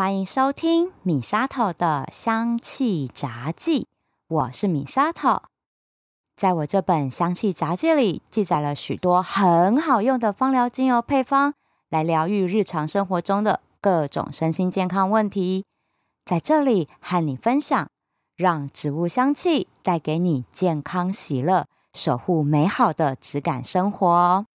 欢迎收听米萨头的香气杂记，我是米萨头。在我这本香气杂记里，记载了许多很好用的芳疗精油配方，来疗愈日常生活中的各种身心健康问题。在这里和你分享，让植物香气带给你健康喜乐，守护美好的质感生活。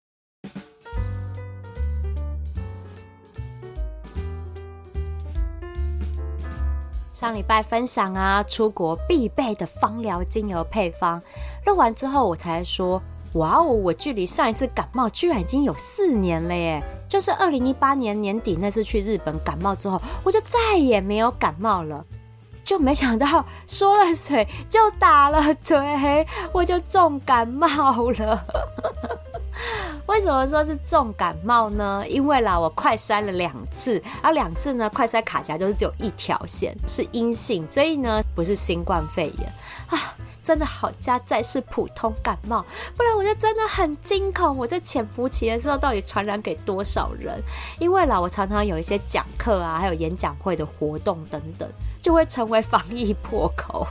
上礼拜分享啊，出国必备的芳疗精油配方，录完之后我才说，哇哦，我距离上一次感冒居然已经有四年了耶！就是二零一八年年底那次去日本感冒之后，我就再也没有感冒了，就没想到说了水就打了嘴，我就重感冒了。为什么说是重感冒呢？因为啦，我快筛了两次，而两次呢，快筛卡起来都是只有一条线是阴性，所以呢，不是新冠肺炎啊，真的好家在是普通感冒，不然我就真的很惊恐，我在潜伏期的时候到底传染给多少人？因为啦，我常常有一些讲课啊，还有演讲会的活动等等，就会成为防疫破口。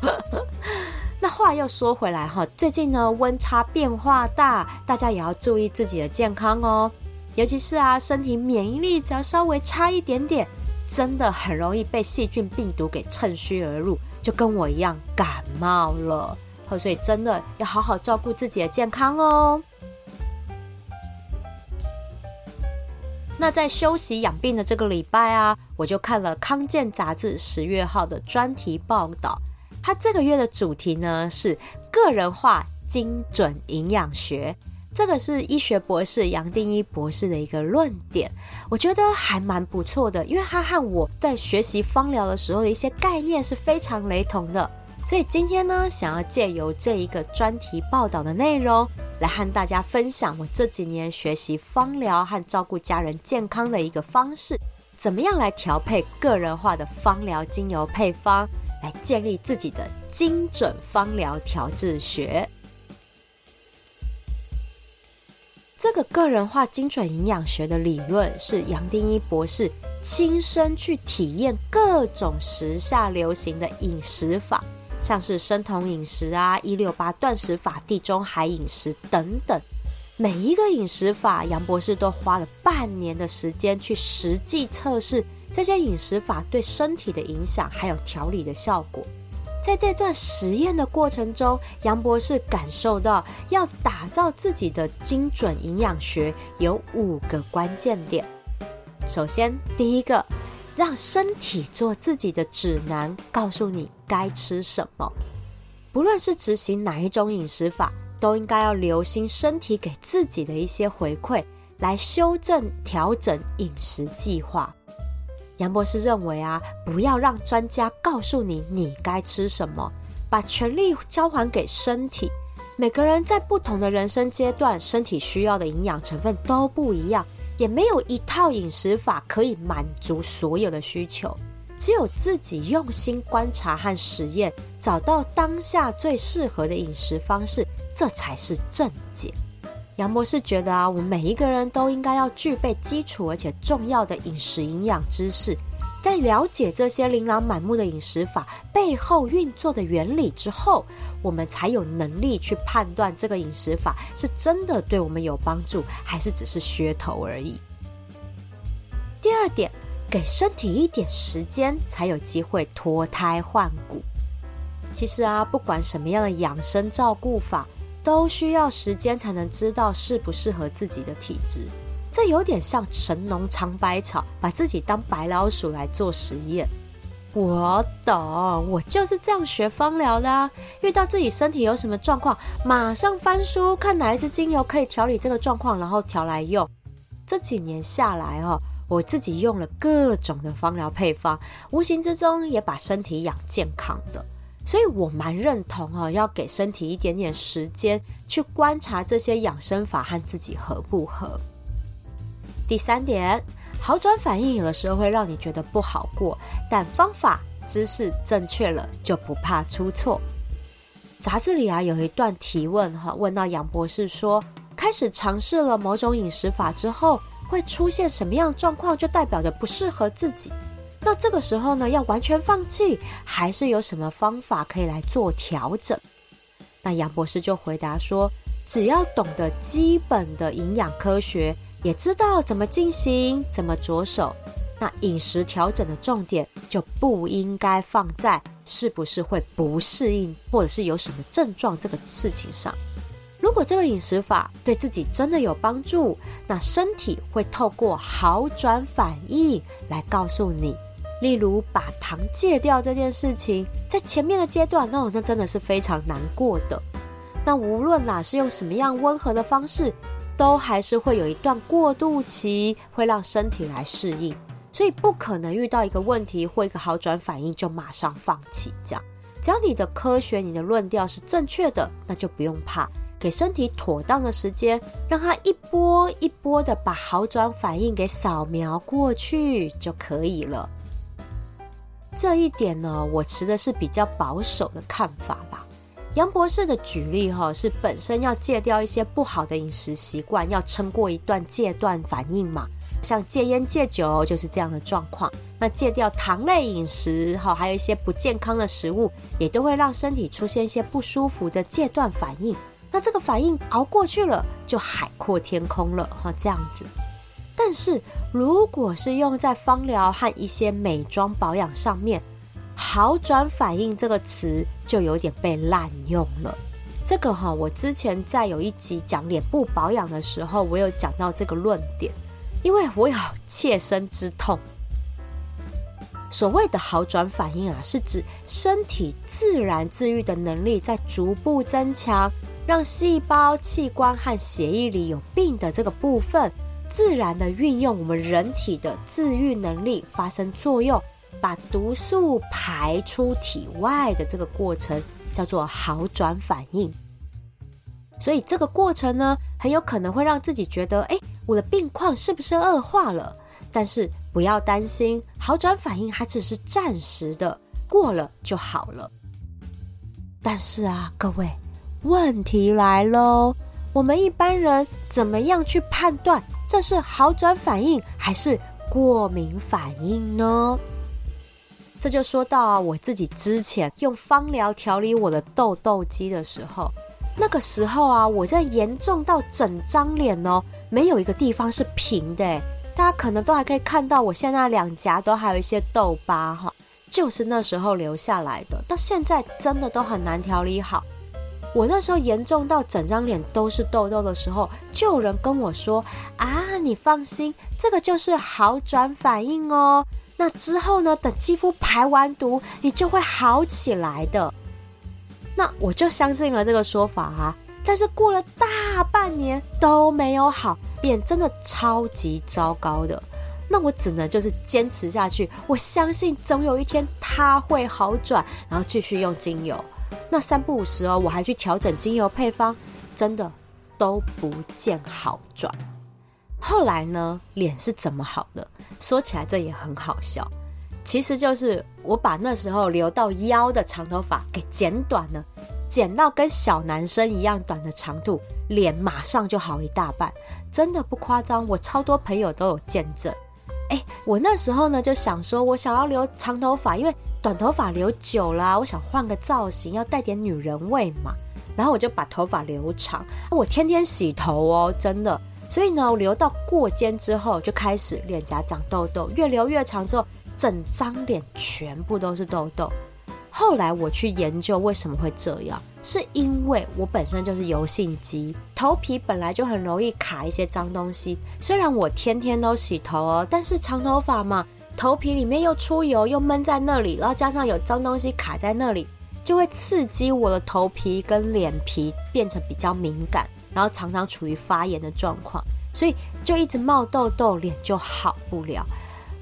那话又说回来哈，最近呢，温差变化大，大家也要注意自己的健康哦。尤其是啊，身体免疫力只要稍微差一点点，真的很容易被细菌病毒给趁虚而入，就跟我一样感冒了。所以真的要好好照顾自己的健康哦。那在休息养病的这个礼拜啊，我就看了康健杂志十月号的专题报道。他这个月的主题呢是个人化精准营养学，这个是医学博士杨定一博士的一个论点，我觉得还蛮不错的，因为他和我在学习芳疗的时候的一些概念是非常雷同的，所以今天呢，想要借由这一个专题报道的内容，来和大家分享我这几年学习芳疗和照顾家人健康的一个方式，怎么样来调配个人化的芳疗精油配方。来建立自己的精准方疗调制学。这个个人化精准营养学的理论是杨定一博士亲身去体验各种时下流行的饮食法，像是生酮饮食啊、一六八断食法、地中海饮食等等。每一个饮食法，杨博士都花了半年的时间去实际测试。这些饮食法对身体的影响，还有调理的效果，在这段实验的过程中，杨博士感受到，要打造自己的精准营养学有五个关键点。首先，第一个，让身体做自己的指南，告诉你该吃什么。不论是执行哪一种饮食法，都应该要留心身体给自己的一些回馈，来修正调整饮食计划。杨博士认为啊，不要让专家告诉你你该吃什么，把权力交还给身体。每个人在不同的人生阶段，身体需要的营养成分都不一样，也没有一套饮食法可以满足所有的需求。只有自己用心观察和实验，找到当下最适合的饮食方式，这才是正解。杨博士觉得啊，我们每一个人都应该要具备基础而且重要的饮食营养知识，在了解这些琳琅满目的饮食法背后运作的原理之后，我们才有能力去判断这个饮食法是真的对我们有帮助，还是只是噱头而已。第二点，给身体一点时间，才有机会脱胎换骨。其实啊，不管什么样的养生照顾法，都需要时间才能知道适不适合自己的体质，这有点像神农尝百草，把自己当白老鼠来做实验。我懂，我就是这样学芳疗的啊。遇到自己身体有什么状况，马上翻书看哪一支精油可以调理这个状况，然后调来用。这几年下来哦，我自己用了各种的芳疗配方，无形之中也把身体养健康的。所以我蛮认同哈，要给身体一点点时间去观察这些养生法和自己合不合。第三点，好转反应有的时候会让你觉得不好过，但方法知识正确了就不怕出错。杂志里啊有一段提问哈，问到杨博士说，开始尝试了某种饮食法之后，会出现什么样状况，就代表着不适合自己。那这个时候呢，要完全放弃，还是有什么方法可以来做调整？那杨博士就回答说，只要懂得基本的营养科学，也知道怎么进行、怎么着手，那饮食调整的重点就不应该放在是不是会不适应，或者是有什么症状这个事情上。如果这个饮食法对自己真的有帮助，那身体会透过好转反应来告诉你。例如把糖戒掉这件事情，在前面的阶段，那我那真的是非常难过的。那无论哪是用什么样温和的方式，都还是会有一段过渡期，会让身体来适应。所以不可能遇到一个问题或一个好转反应就马上放弃。这样，只要你的科学、你的论调是正确的，那就不用怕。给身体妥当的时间，让它一波一波的把好转反应给扫描过去就可以了。这一点呢，我持的是比较保守的看法吧。杨博士的举例哈，是本身要戒掉一些不好的饮食习惯，要撑过一段戒断反应嘛。像戒烟戒酒就是这样的状况。那戒掉糖类饮食哈，还有一些不健康的食物，也都会让身体出现一些不舒服的戒断反应。那这个反应熬过去了，就海阔天空了哈，这样子。但是如果是用在芳疗和一些美妆保养上面，“好转反应”这个词就有点被滥用了。这个哈，我之前在有一集讲脸部保养的时候，我有讲到这个论点，因为我有切身之痛。所谓的好转反应啊，是指身体自然自愈的能力在逐步增强。让细胞、器官和血液里有病的这个部分，自然的运用我们人体的自愈能力发生作用，把毒素排出体外的这个过程叫做好转反应。所以这个过程呢，很有可能会让自己觉得，哎，我的病况是不是恶化了？但是不要担心，好转反应还只是暂时的，过了就好了。但是啊，各位。问题来喽，我们一般人怎么样去判断这是好转反应还是过敏反应呢？这就说到啊，我自己之前用芳疗调理我的痘痘肌的时候，那个时候啊，我在严重到整张脸哦，没有一个地方是平的，大家可能都还可以看到，我现在两颊都还有一些痘疤哈，就是那时候留下来的，到现在真的都很难调理好。我那时候严重到整张脸都是痘痘的时候，就有人跟我说：“啊，你放心，这个就是好转反应哦。那之后呢，等肌肤排完毒，你就会好起来的。”那我就相信了这个说法啊。但是过了大半年都没有好，脸真的超级糟糕的。那我只能就是坚持下去，我相信总有一天它会好转，然后继续用精油。那三不五时哦，我还去调整精油配方，真的都不见好转。后来呢，脸是怎么好的？说起来这也很好笑，其实就是我把那时候留到腰的长头发给剪短了，剪到跟小男生一样短的长度，脸马上就好一大半，真的不夸张，我超多朋友都有见证。哎，我那时候呢就想说，我想要留长头发，因为短头发留久了，我想换个造型，要带点女人味嘛。然后我就把头发留长，我天天洗头哦，真的。所以呢，我留到过肩之后，就开始脸颊长痘痘，越留越长之后，整张脸全部都是痘痘。后来我去研究为什么会这样，是因为我本身就是油性肌，头皮本来就很容易卡一些脏东西。虽然我天天都洗头哦，但是长头发嘛，头皮里面又出油又闷在那里，然后加上有脏东西卡在那里，就会刺激我的头皮跟脸皮变成比较敏感，然后常常处于发炎的状况，所以就一直冒痘痘，脸就好不了。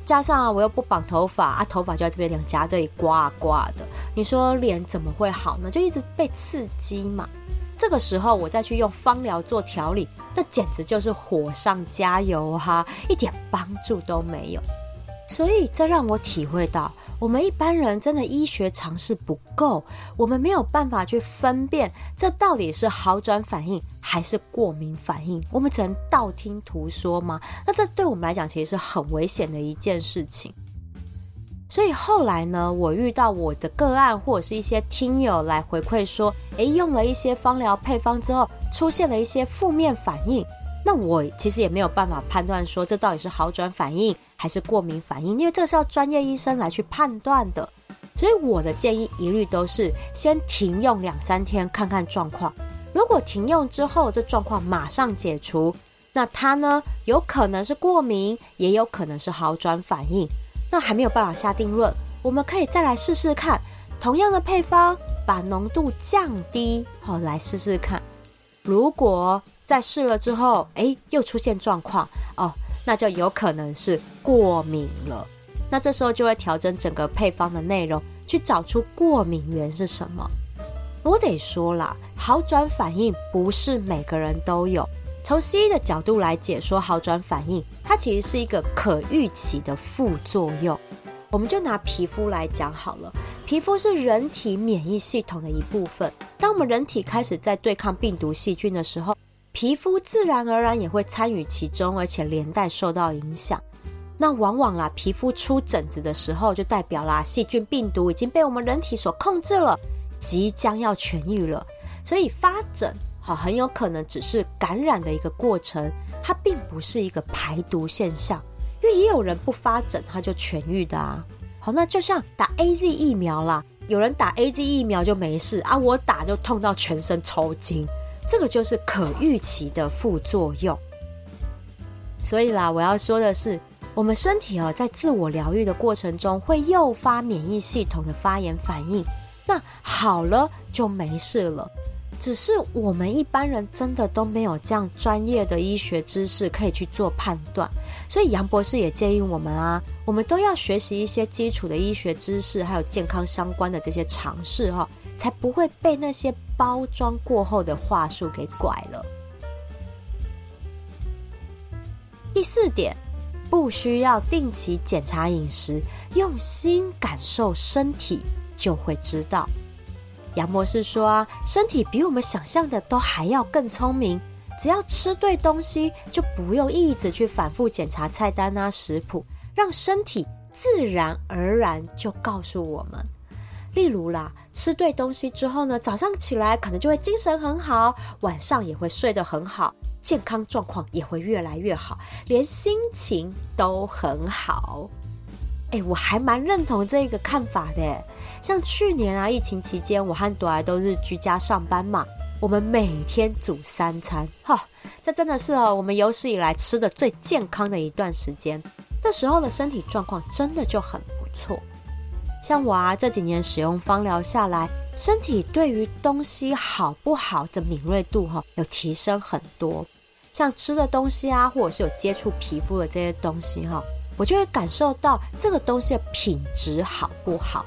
加上，我又不绑头发啊，头发就在这边两颊这里刮刮的，你说脸怎么会好呢？就一直被刺激嘛。这个时候我再去用芳疗做调理，那简直就是火上加油哈，一点帮助都没有。所以这让我体会到。我们一般人真的医学常识不够，我们没有办法去分辨这到底是好转反应还是过敏反应，我们只能道听途说吗？那这对我们来讲其实是很危险的一件事情。所以后来呢，我遇到我的个案或者是一些听友来回馈说，诶，用了一些芳疗配方之后，出现了一些负面反应。那我其实也没有办法判断说这到底是好转反应还是过敏反应，因为这个是要专业医生来去判断的。所以我的建议一律都是先停用两三天看看状况。如果停用之后这状况马上解除，那它呢有可能是过敏，也有可能是好转反应。那还没有办法下定论，我们可以再来试试看，同样的配方，把浓度降低，好，来试试看。如果在试了之后，哎，又出现状况哦，那就有可能是过敏了。那这时候就会调整整个配方的内容，去找出过敏源是什么。我得说啦，好转反应不是每个人都有。从西医的角度来解说好转反应，它其实是一个可预期的副作用。我们就拿皮肤来讲好了，皮肤是人体免疫系统的一部分。当我们人体开始在对抗病毒细菌的时候，皮肤自然而然也会参与其中，而且连带受到影响。那往往啦，皮肤出疹子的时候，就代表啦细菌病毒已经被我们人体所控制了，即将要痊愈了。所以发疹。好，很有可能只是感染的一个过程，它并不是一个排毒现象，因为也有人不发疹，它就痊愈的啊。好，那就像打 AZ 疫苗啦，有人打 AZ 疫苗就没事啊，我打就痛到全身抽筋，这个就是可预期的副作用。所以啦，我要说的是，我们身体哦，在自我疗愈的过程中，会诱发免疫系统的发炎反应，那好了就没事了。只是我们一般人真的都没有这样专业的医学知识可以去做判断，所以杨博士也建议我们啊，我们都要学习一些基础的医学知识，还有健康相关的这些常识哈，才不会被那些包装过后的话术给拐了。第四点，不需要定期检查饮食，用心感受身体就会知道。杨博士说啊，身体比我们想象的都还要更聪明，只要吃对东西，就不用一直去反复检查菜单啊、食谱，让身体自然而然就告诉我们。例如啦，吃对东西之后呢，早上起来可能就会精神很好，晚上也会睡得很好，健康状况也会越来越好，连心情都很好。哎，我还蛮认同这个看法的。像去年啊，疫情期间，我和朵儿都是居家上班嘛。我们每天煮三餐，哈、哦，这真的是哦，我们有史以来吃的最健康的一段时间。那时候的身体状况真的就很不错。像我啊，这几年使用芳疗下来，身体对于东西好不好的敏锐度哈、有提升很多。像吃的东西啊，或者是有接触皮肤的这些东西哈、我就会感受到这个东西的品质好不好。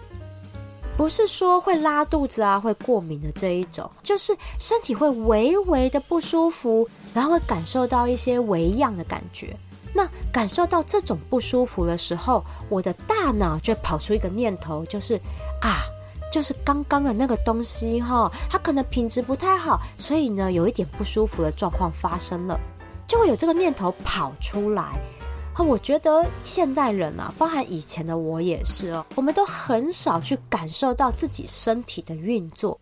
不是说会拉肚子啊，会过敏的这一种，就是身体会微微的不舒服，然后会感受到一些微痒的感觉。那感受到这种不舒服的时候，我的大脑就跑出一个念头，就是啊，就是刚刚的那个东西哈，它可能品质不太好，所以呢，有一点不舒服的状况发生了，就会有这个念头跑出来。我觉得现代人啊，包含以前的我也是哦，我们都很少去感受到自己身体的运作，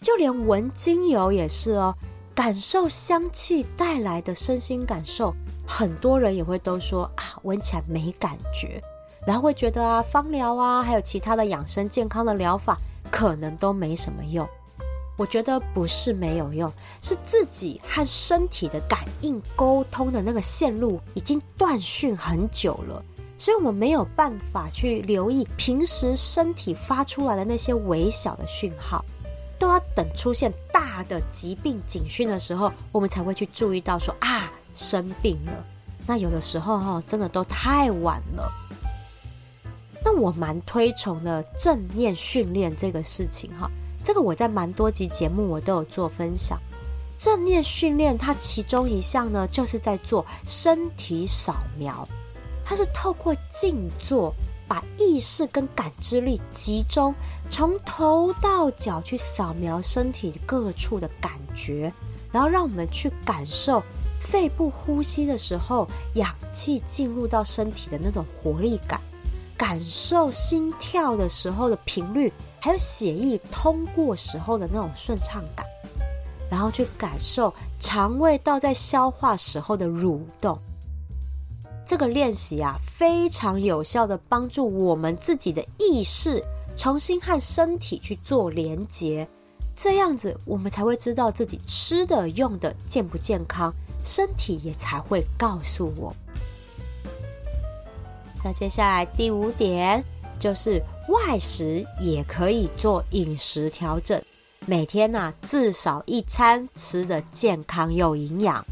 就连闻精油也是哦，感受香气带来的身心感受，很多人也会都说啊，闻起来没感觉，然后会觉得啊，芳疗啊，还有其他的养生健康的疗法，可能都没什么用。我觉得不是没有用，是自己和身体的感应沟通的那个线路已经断讯很久了，所以我们没有办法去留意平时身体发出来的那些微小的讯号，都要等出现大的疾病警讯的时候，我们才会去注意到说啊，生病了。那有的时候哈，真的都太晚了。那我蛮推崇的正念训练这个事情哈。这个我在蛮多集节目我都有做分享，正念训练它其中一项呢，就是在做身体扫描，它是透过静坐，把意识跟感知力集中，从头到脚去扫描身体各处的感觉，然后让我们去感受肺部呼吸的时候，氧气进入到身体的那种活力感。感受心跳的时候的频率，还有血液通过时候的那种顺畅感，然后去感受肠胃道在消化时候的蠕动。这个练习啊，非常有效的帮助我们自己的意识重新和身体去做连结，这样子我们才会知道自己吃的用的健不健康，身体也才会告诉我。那接下来第五点就是外食也可以做饮食调整，每天呐、啊、至少一餐吃的健康又营养。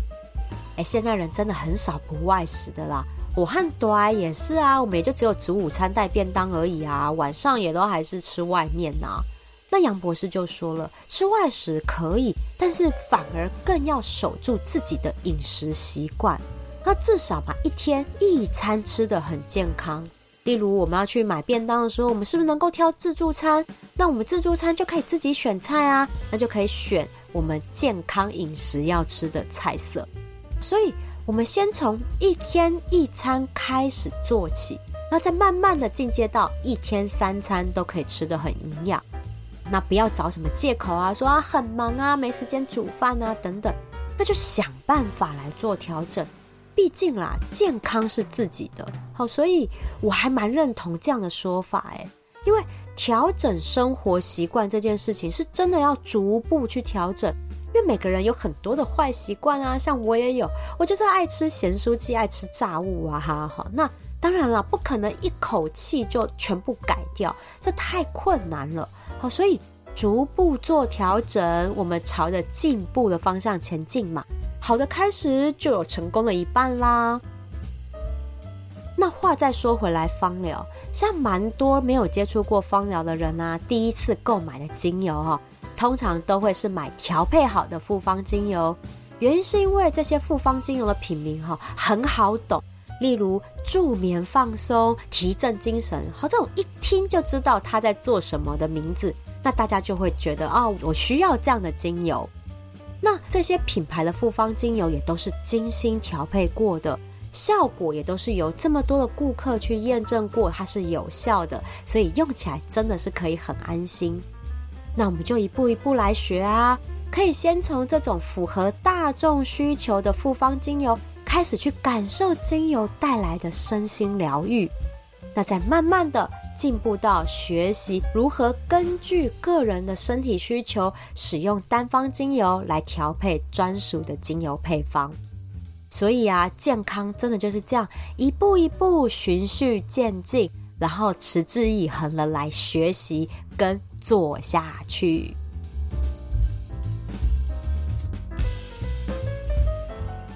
哎，现在人真的很少不外食的啦。我和朵也是啊，我们也就只有煮午餐带便当而已啊，晚上也都还是吃外面呐、啊。那杨博士就说了，吃外食可以，但是反而更要守住自己的饮食习惯。那至少嘛，一天一餐吃得很健康。例如，我们要去买便当的时候，我们是不是能够挑自助餐？那我们自助餐就可以自己选菜啊，那就可以选我们健康饮食要吃的菜色。所以，我们先从一天一餐开始做起，那再慢慢的进阶到一天三餐都可以吃得很营养。那不要找什么借口啊，说啊很忙啊，没时间煮饭啊等等，那就想办法来做调整。毕竟啦，健康是自己的，好，所以我还蛮认同这样的说法，诶，因为调整生活习惯这件事情是真的要逐步去调整，因为每个人有很多的坏习惯啊，像我也有，我就是爱吃咸酥鸡，爱吃炸物啊，哈，好，那当然了，不可能一口气就全部改掉，这太困难了，好，所以逐步做调整，我们朝着进步的方向前进嘛。好的开始就有成功的一半啦。那话再说回来，芳疗像蛮多没有接触过芳疗的人啊，第一次购买的精油哈，通常都会是买调配好的复方精油。原因是因为这些复方精油的品名哈很好懂，例如助眠放松、提振精神，好，这种一听就知道他在做什么的名字，那大家就会觉得哦，我需要这样的精油。那这些品牌的复方精油也都是精心调配过的，效果也都是由这么多的顾客去验证过，它是有效的，所以用起来真的是可以很安心。那我们就一步一步来学啊，可以先从这种符合大众需求的复方精油开始去感受精油带来的身心疗愈，那再慢慢的。进步到学习如何根据个人的身体需求，使用单方精油来调配专属的精油配方。所以啊，健康真的就是这样一步一步循序渐进，然后持之以恒的来学习跟做下去。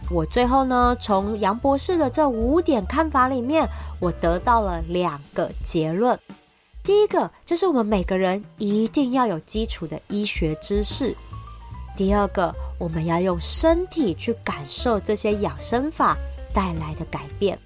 我最后呢，从杨博士的这五点看法里面，我得到了两个结论。第一个就是我们每个人一定要有基础的医学知识。第二个，我们要用身体去感受这些养生法带来的改变。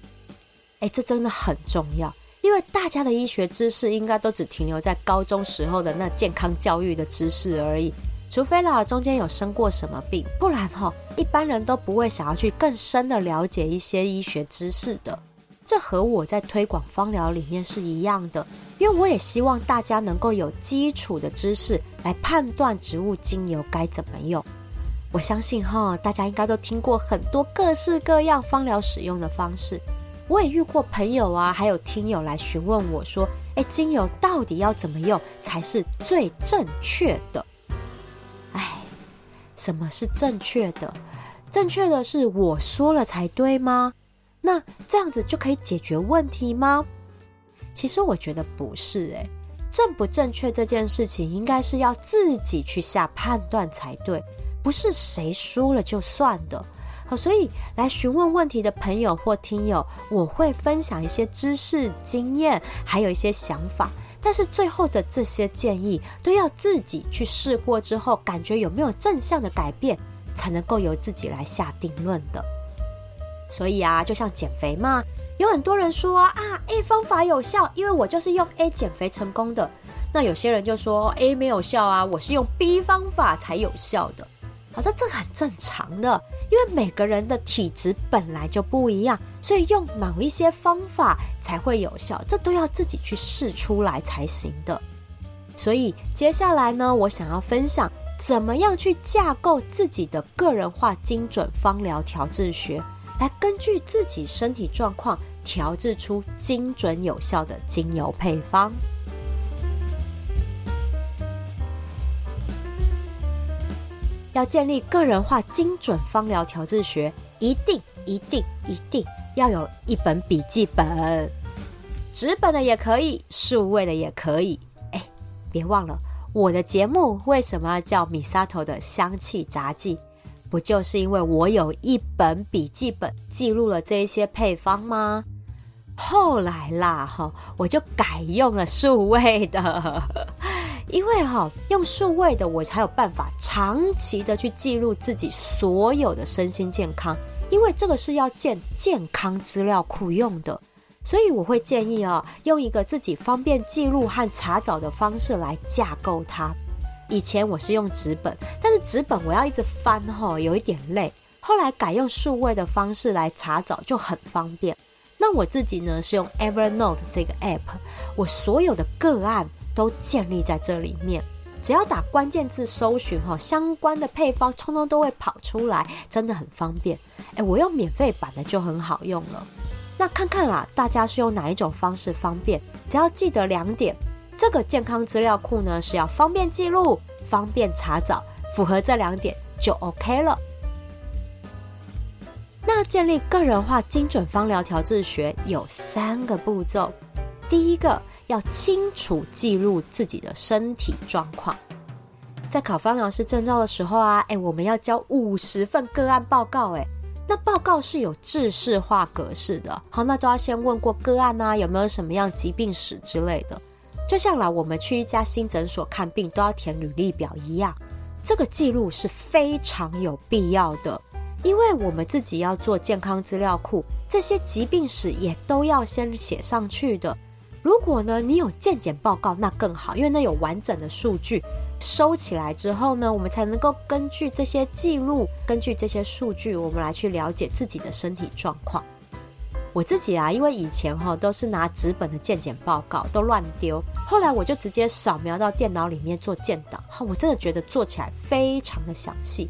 哎，这真的很重要，因为大家的医学知识应该都只停留在高中时候的那健康教育的知识而已。除非啦，中间有生过什么病，不然哈，一般人都不会想要去更深的了解一些医学知识的。这和我在推广芳疗理念是一样的，因为我也希望大家能够有基础的知识来判断植物精油该怎么用。我相信哈，大家应该都听过很多各式各样芳疗使用的方式。我也遇过朋友啊，还有听友来询问我说：“诶，精油到底要怎么用才是最正确的？”什么是正确的？正确的是我说了才对吗？那这样子就可以解决问题吗？其实我觉得不是诶，正不正确这件事情应该是要自己去下判断才对，不是谁说了就算的。好，所以来询问问题的朋友或听友，我会分享一些知识、经验，还有一些想法。但是最后的这些建议都要自己去试过之后，感觉有没有正向的改变，才能够由自己来下定论的。所以啊，就像减肥嘛，有很多人说啊，A 方法有效，因为我就是用 A 减肥成功的。那有些人就说 A 没有效啊，我是用 B 方法才有效的。好的，这个很正常的，因为每个人的体质本来就不一样，所以用某一些方法才会有效，这都要自己去试出来才行的。所以接下来呢，我想要分享怎么样去架构自己的个人化精准芳疗调制学，来根据自己身体状况调制出精准有效的精油配方。要建立个人化精准芳疗调制学，一定一定一定要有一本笔记本，纸本的也可以，数位的也可以。哎，别忘了我的节目为什么叫 Misato 的香气杂技？不就是因为我有一本笔记本记录了这些配方吗？后来啦，哈，我就改用了数位的。因为哈，用数位的我才有办法长期的去记录自己所有的身心健康，因为这个是要建健康资料库用的，所以我会建议啊，用一个自己方便记录和查找的方式来架构它。以前我是用纸本，但是纸本我要一直翻哈，有一点累。后来改用数位的方式来查找就很方便。那我自己呢是用 Evernote 这个 app，我所有的个案。都建立在这里面，只要打关键字搜寻哈，相关的配方通通都会跑出来，真的很方便。诶，我用免费版的就很好用了。那看看啦，大家是用哪一种方式方便？只要记得两点，这个健康资料库呢是要方便记录、方便查找，符合这两点就 OK 了。那建立个人化精准方疗调制学有三个步骤，第一个。要清楚记录自己的身体状况。在考方疗师证照的时候啊，哎，我们要交五十份个案报告，哎，那报告是有制式化格式的。好，那都要先问过个案啊，有没有什么样疾病史之类的。就像啦，我们去一家新诊所看病都要填履历表一样，这个记录是非常有必要的，因为我们自己要做健康资料库，这些疾病史也都要先写上去的。如果呢，你有健检报告，那更好，因为那有完整的数据收起来之后呢，我们才能够根据这些记录，根据这些数据，我们来去了解自己的身体状况。我自己啊，因为以前哈都是拿纸本的健检报告都乱丢，后来我就直接扫描到电脑里面做建档，哈，我真的觉得做起来非常的详细。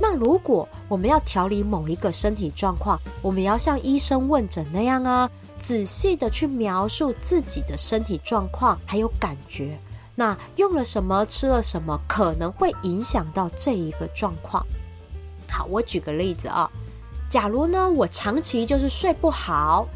那如果我们要调理某一个身体状况，我们要像医生问诊那样啊。仔细的去描述自己的身体状况，还有感觉。那用了什么，吃了什么，可能会影响到这一个状况。好，我举个例子啊，假如呢，我长期就是睡不好，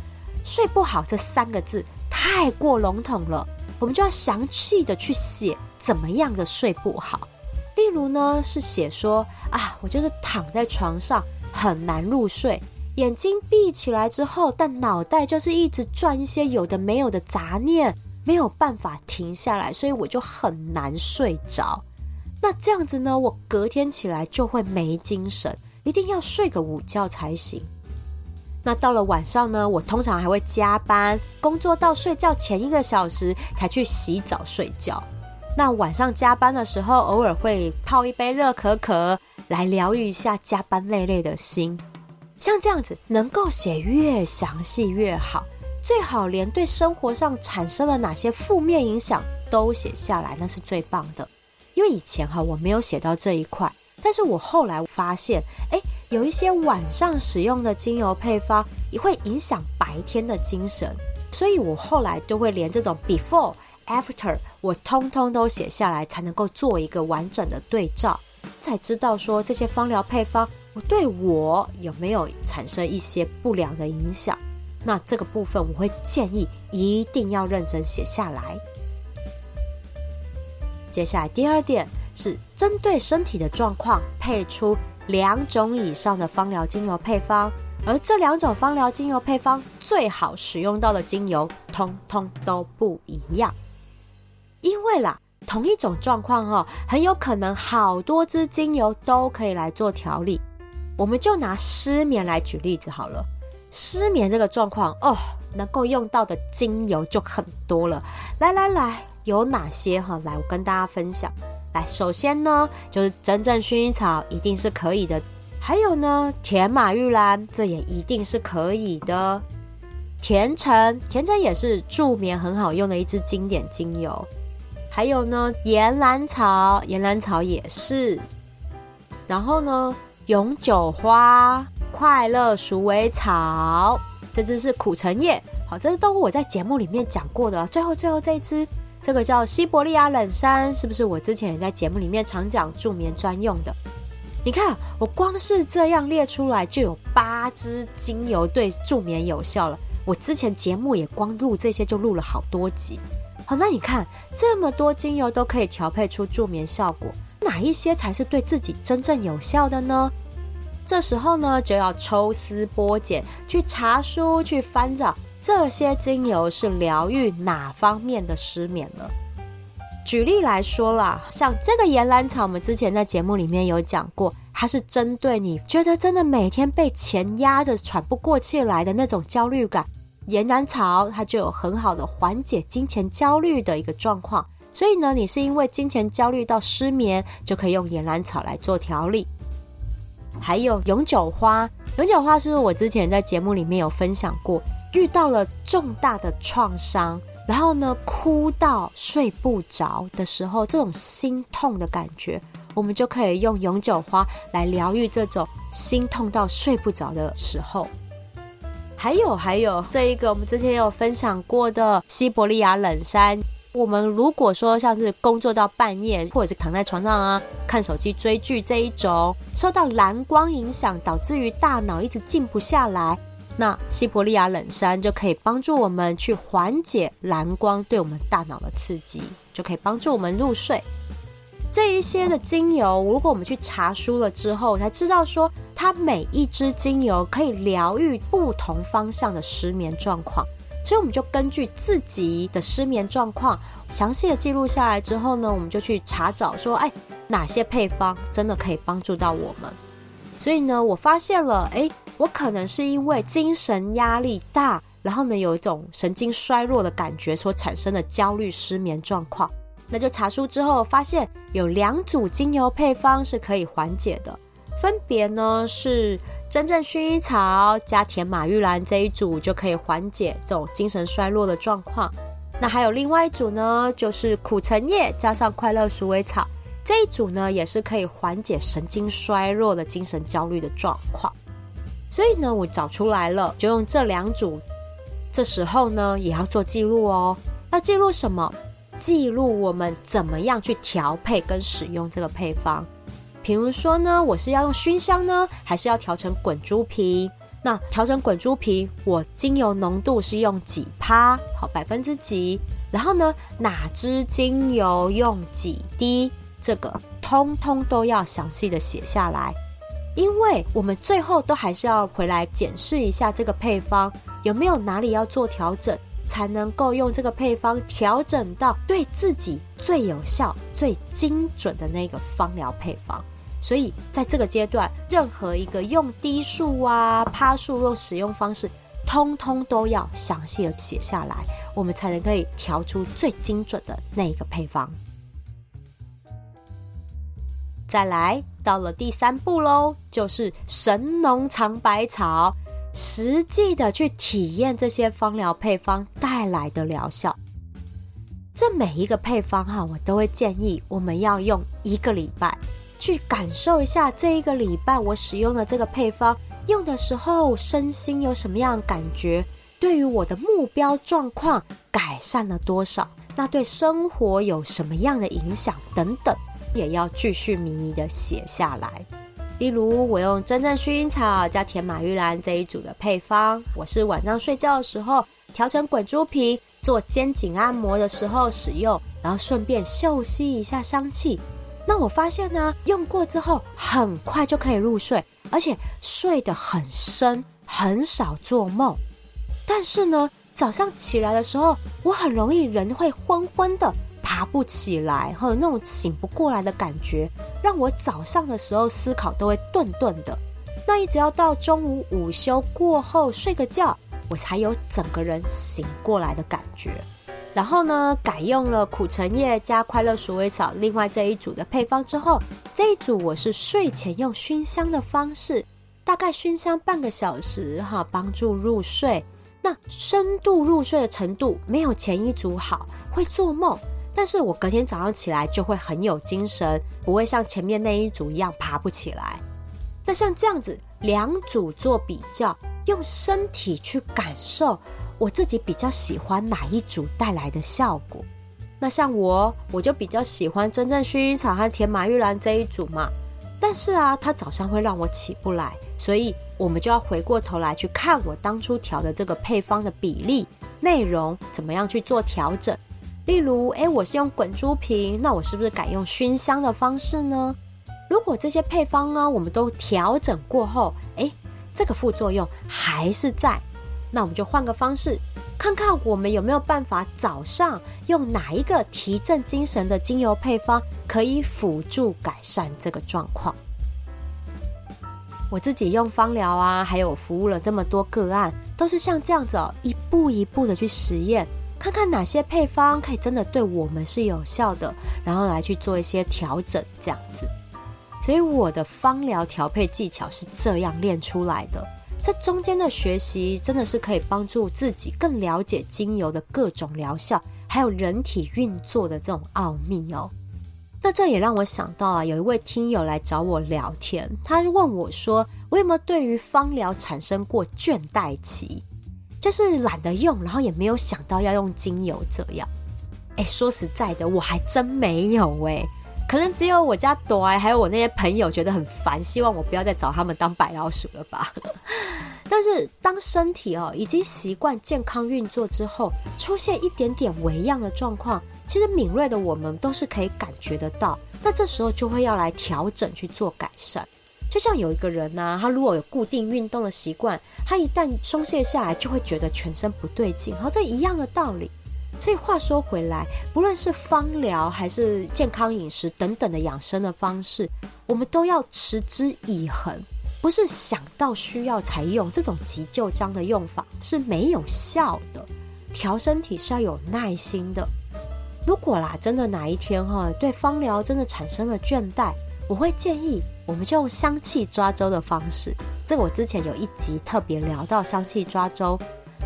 睡不好这三个字太过笼统了，我们就要详细的去写怎么样的睡不好。例如呢，是写说啊，我就是躺在床上很难入睡。眼睛闭起来之后，但脑袋就是一直转一些有的没有的杂念，没有办法停下来，所以我就很难睡着。那这样子呢，我隔天起来就会没精神，一定要睡个午觉才行。那到了晚上呢，我通常还会加班，工作到睡觉前一个小时才去洗澡睡觉。那晚上加班的时候，偶尔会泡一杯热可可来疗愈一下加班累累的心。像这样子，能够写越详细越好，最好连对生活上产生了哪些负面影响都写下来，那是最棒的。因为以前哈我没有写到这一块，但是我后来发现，诶，有一些晚上使用的精油配方也会影响白天的精神，所以我后来都会连这种 before、after 我通通都写下来，才能够做一个完整的对照，才知道说这些芳疗配方。我对我有没有产生一些不良的影响？那这个部分我会建议一定要认真写下来。接下来第二点是针对身体的状况配出两种以上的芳疗精油配方，而这两种芳疗精油配方最好使用到的精油通通都不一样，因为啦，同一种状况哦，很有可能好多支精油都可以来做调理。我们就拿失眠来举例子好了。失眠这个状况哦，能够用到的精油就很多了。来来来，有哪些哈？来，我跟大家分享。来，首先呢，就是真正薰衣草一定是可以的，还有呢，甜马玉兰这也一定是可以的。甜橙，甜橙也是助眠很好用的一支经典精油。还有呢，岩兰草，岩兰草也是。然后呢，永久花、快乐鼠尾草，这支是苦橙叶。好，这是都我在节目里面讲过的。最后，最后这一支，这个叫西伯利亚冷杉，是不是我之前也在节目里面常讲助眠专用的？你看，我光是这样列出来，就有八支精油对助眠有效了。我之前节目也光录这些就录了好多集。好，那你看这么多精油都可以调配出助眠效果，哪一些才是对自己真正有效的呢？这时候呢，就要抽丝剥茧，去查书，去翻找这些精油是疗愈哪方面的失眠了。举例来说啦，像这个岩兰草，我们之前在节目里面有讲过，它是针对你觉得真的每天被钱压着喘不过气来的那种焦虑感，岩兰草它就有很好的缓解金钱焦虑的一个状况。所以呢，你是因为金钱焦虑到失眠，就可以用岩兰草来做调理。还有永久花，永久花是我之前在节目里面有分享过？遇到了重大的创伤，然后呢，哭到睡不着的时候，这种心痛的感觉，我们就可以用永久花来疗愈这种心痛到睡不着的时候。还有还有，这一个我们之前有分享过的西伯利亚冷杉。我们如果说像是工作到半夜，或者是躺在床上啊看手机追剧这一种，受到蓝光影响，导致于大脑一直静不下来，那西伯利亚冷杉就可以帮助我们去缓解蓝光对我们大脑的刺激，就可以帮助我们入睡。这一些的精油，如果我们去查书了之后，才知道说它每一支精油可以疗愈不同方向的失眠状况。所以我们就根据自己的失眠状况，详细的记录下来之后呢，我们就去查找说，哎，哪些配方真的可以帮助到我们。所以呢，我发现了，哎，我可能是因为精神压力大，然后呢，有一种神经衰弱的感觉所产生的焦虑失眠状况。那就查书之后发现，有两组精油配方是可以缓解的，分别呢是。真正薰衣草加甜马玉兰这一组就可以缓解这种精神衰弱的状况。那还有另外一组呢，就是苦橙叶加上快乐鼠尾草这一组呢，也是可以缓解神经衰弱的精神焦虑的状况。所以呢，我找出来了，就用这两组。这时候呢，也要做记录哦。要记录什么？记录我们怎么样去调配跟使用这个配方。比如说呢，我是要用熏香呢，还是要调成滚珠瓶？那调成滚珠瓶，我精油浓度是用几趴？好，百分之几？然后呢，哪支精油用几滴？这个通通都要详细的写下来，因为我们最后都还是要回来检视一下这个配方有没有哪里要做调整，才能够用这个配方调整到对自己最有效、最精准的那个芳疗配方。所以，在这个阶段，任何一个用低数啊、趴数、用使用方式，通通都要详细的写下来，我们才能可以调出最精准的那一个配方。再来到了第三步喽，就是神农尝百草，实际的去体验这些芳疗配方带来的疗效。这每一个配方哈，我都会建议我们要用一个礼拜。去感受一下这一个礼拜我使用的这个配方，用的时候身心有什么样的感觉？对于我的目标状况改善了多少？那对生活有什么样的影响？等等，也要继续明确的写下来。例如，我用真正薰衣草加甜马玉兰这一组的配方，我是晚上睡觉的时候调成滚珠瓶，做肩颈按摩的时候使用，然后顺便嗅吸一下香气。那我发现呢，用过之后很快就可以入睡，而且睡得很深，很少做梦。但是呢，早上起来的时候，我很容易人会昏昏的，爬不起来，或者那种醒不过来的感觉，让我早上的时候思考都会顿顿的。那一直要到中午午休过后睡个觉，我才有整个人醒过来的感觉。然后呢，改用了苦橙叶加快乐鼠尾草，另外这一组的配方之后，这一组我是睡前用熏香的方式，大概熏香半个小时哈，帮助入睡。那深度入睡的程度没有前一组好，会做梦，但是我隔天早上起来就会很有精神，不会像前面那一组一样爬不起来。那像这样子两组做比较，用身体去感受。我自己比较喜欢哪一组带来的效果？那像我，我就比较喜欢真正薰衣草和甜马玉兰这一组嘛。但是啊，它早上会让我起不来，所以我们就要回过头来去看我当初调的这个配方的比例、内容怎么样去做调整。例如，诶，我是用滚珠瓶，那我是不是改用熏香的方式呢？如果这些配方呢，我们都调整过后，诶，这个副作用还是在。那我们就换个方式，看看我们有没有办法早上用哪一个提振精神的精油配方，可以辅助改善这个状况。我自己用芳疗啊，还有服务了这么多个案，都是像这样子哦，一步一步的去实验，看看哪些配方可以真的对我们是有效的，然后来去做一些调整，这样子。所以我的芳疗调配技巧是这样练出来的。这中间的学习真的是可以帮助自己更了解精油的各种疗效，还有人体运作的这种奥秘哦。那这也让我想到啊，有一位听友来找我聊天，他问我说：“我有没有对于芳疗产生过倦怠期？就是懒得用，然后也没有想到要用精油这样。”哎，说实在的，我还真没有哎。可能只有我家朵儿还有我那些朋友觉得很烦，希望我不要再找他们当白老鼠了吧。但是当身体哦已经习惯健康运作之后，出现一点点微恙的状况，其实敏锐的我们都是可以感觉得到。那这时候就会要来调整去做改善。就像有一个人呢，他如果有固定运动的习惯，他一旦松懈下来，就会觉得全身不对劲。好，这一样的道理。所以话说回来，不论是芳疗还是健康饮食等等的养生的方式，我们都要持之以恒，不是想到需要才用。这种急救章的用法是没有效的。调身体是要有耐心的。如果啦，真的哪一天哈，对芳疗真的产生了倦怠，我会建议我们就用香气抓周的方式。这个我之前有一集特别聊到香气抓周。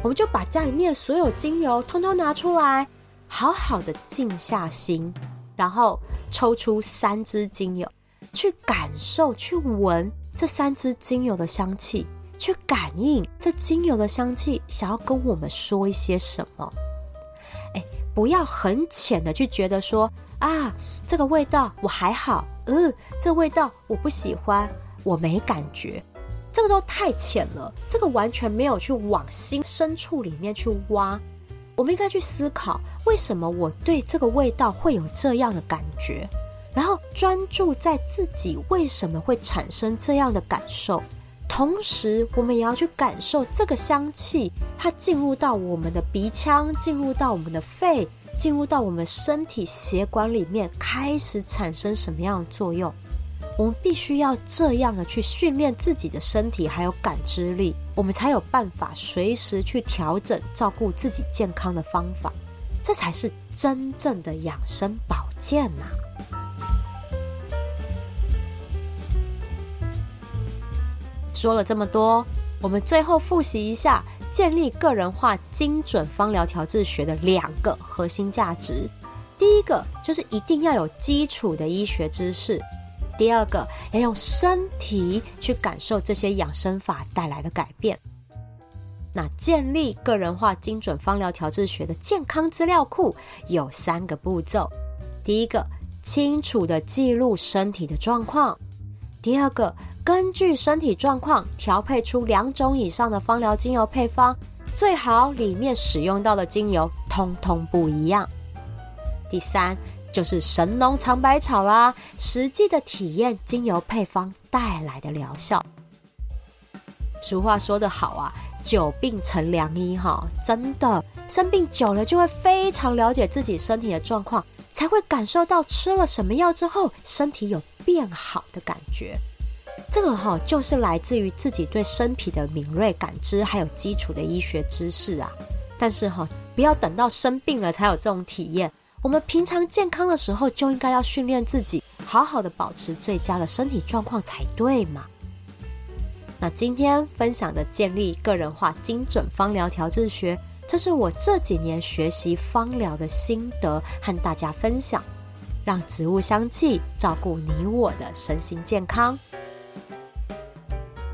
我们就把家里面所有精油通通拿出来，好好的静下心，然后抽出三支精油，去感受、去闻这三支精油的香气，去感应这精油的香气想要跟我们说一些什么。哎，不要很浅的去觉得说啊，这个味道我还好，嗯，这味道我不喜欢，我没感觉。这个都太浅了，这个完全没有去往心深处里面去挖。我们应该去思考，为什么我对这个味道会有这样的感觉，然后专注在自己为什么会产生这样的感受。同时，我们也要去感受这个香气，它进入到我们的鼻腔，进入到我们的肺，进入到我们身体血管里面，开始产生什么样的作用。我们必须要这样的去训练自己的身体，还有感知力，我们才有办法随时去调整、照顾自己健康的方法，这才是真正的养生保健呐、啊。说了这么多，我们最后复习一下建立个人化精准方疗调治学的两个核心价值。第一个就是一定要有基础的医学知识。第二个要用身体去感受这些养生法带来的改变。那建立个人化精准芳疗调制学的健康资料库有三个步骤：第一个，清楚地记录身体的状况；第二个，根据身体状况调配出两种以上的芳疗精油配方，最好里面使用到的精油通通不一样；第三。就是神农尝百草啦，实际的体验精油配方带来的疗效。俗话说得好啊，久病成良医哈，真的生病久了就会非常了解自己身体的状况，才会感受到吃了什么药之后身体有变好的感觉。这个哈就是来自于自己对身体的敏锐感知，还有基础的医学知识啊。但是哈。不要等到生病了才有这种体验。我们平常健康的时候就应该要训练自己，好好的保持最佳的身体状况才对嘛。那今天分享的建立个人化精准芳疗调制学，这是我这几年学习芳疗的心得，和大家分享，让植物香气照顾你我的身心健康。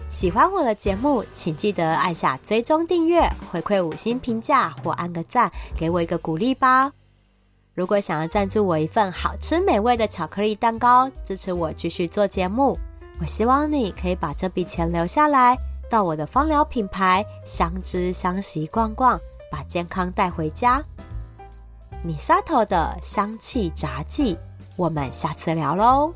喜欢我的节目，请记得按下追踪订阅，回馈五星评价或按个赞，给我一个鼓励吧。如果想要赞助我一份好吃美味的巧克力蛋糕，支持我继续做节目，我希望你可以把这笔钱留下来，到我的芳疗品牌香知香息逛逛，把健康带回家。米萨头的香气杂技，我们下次聊喽。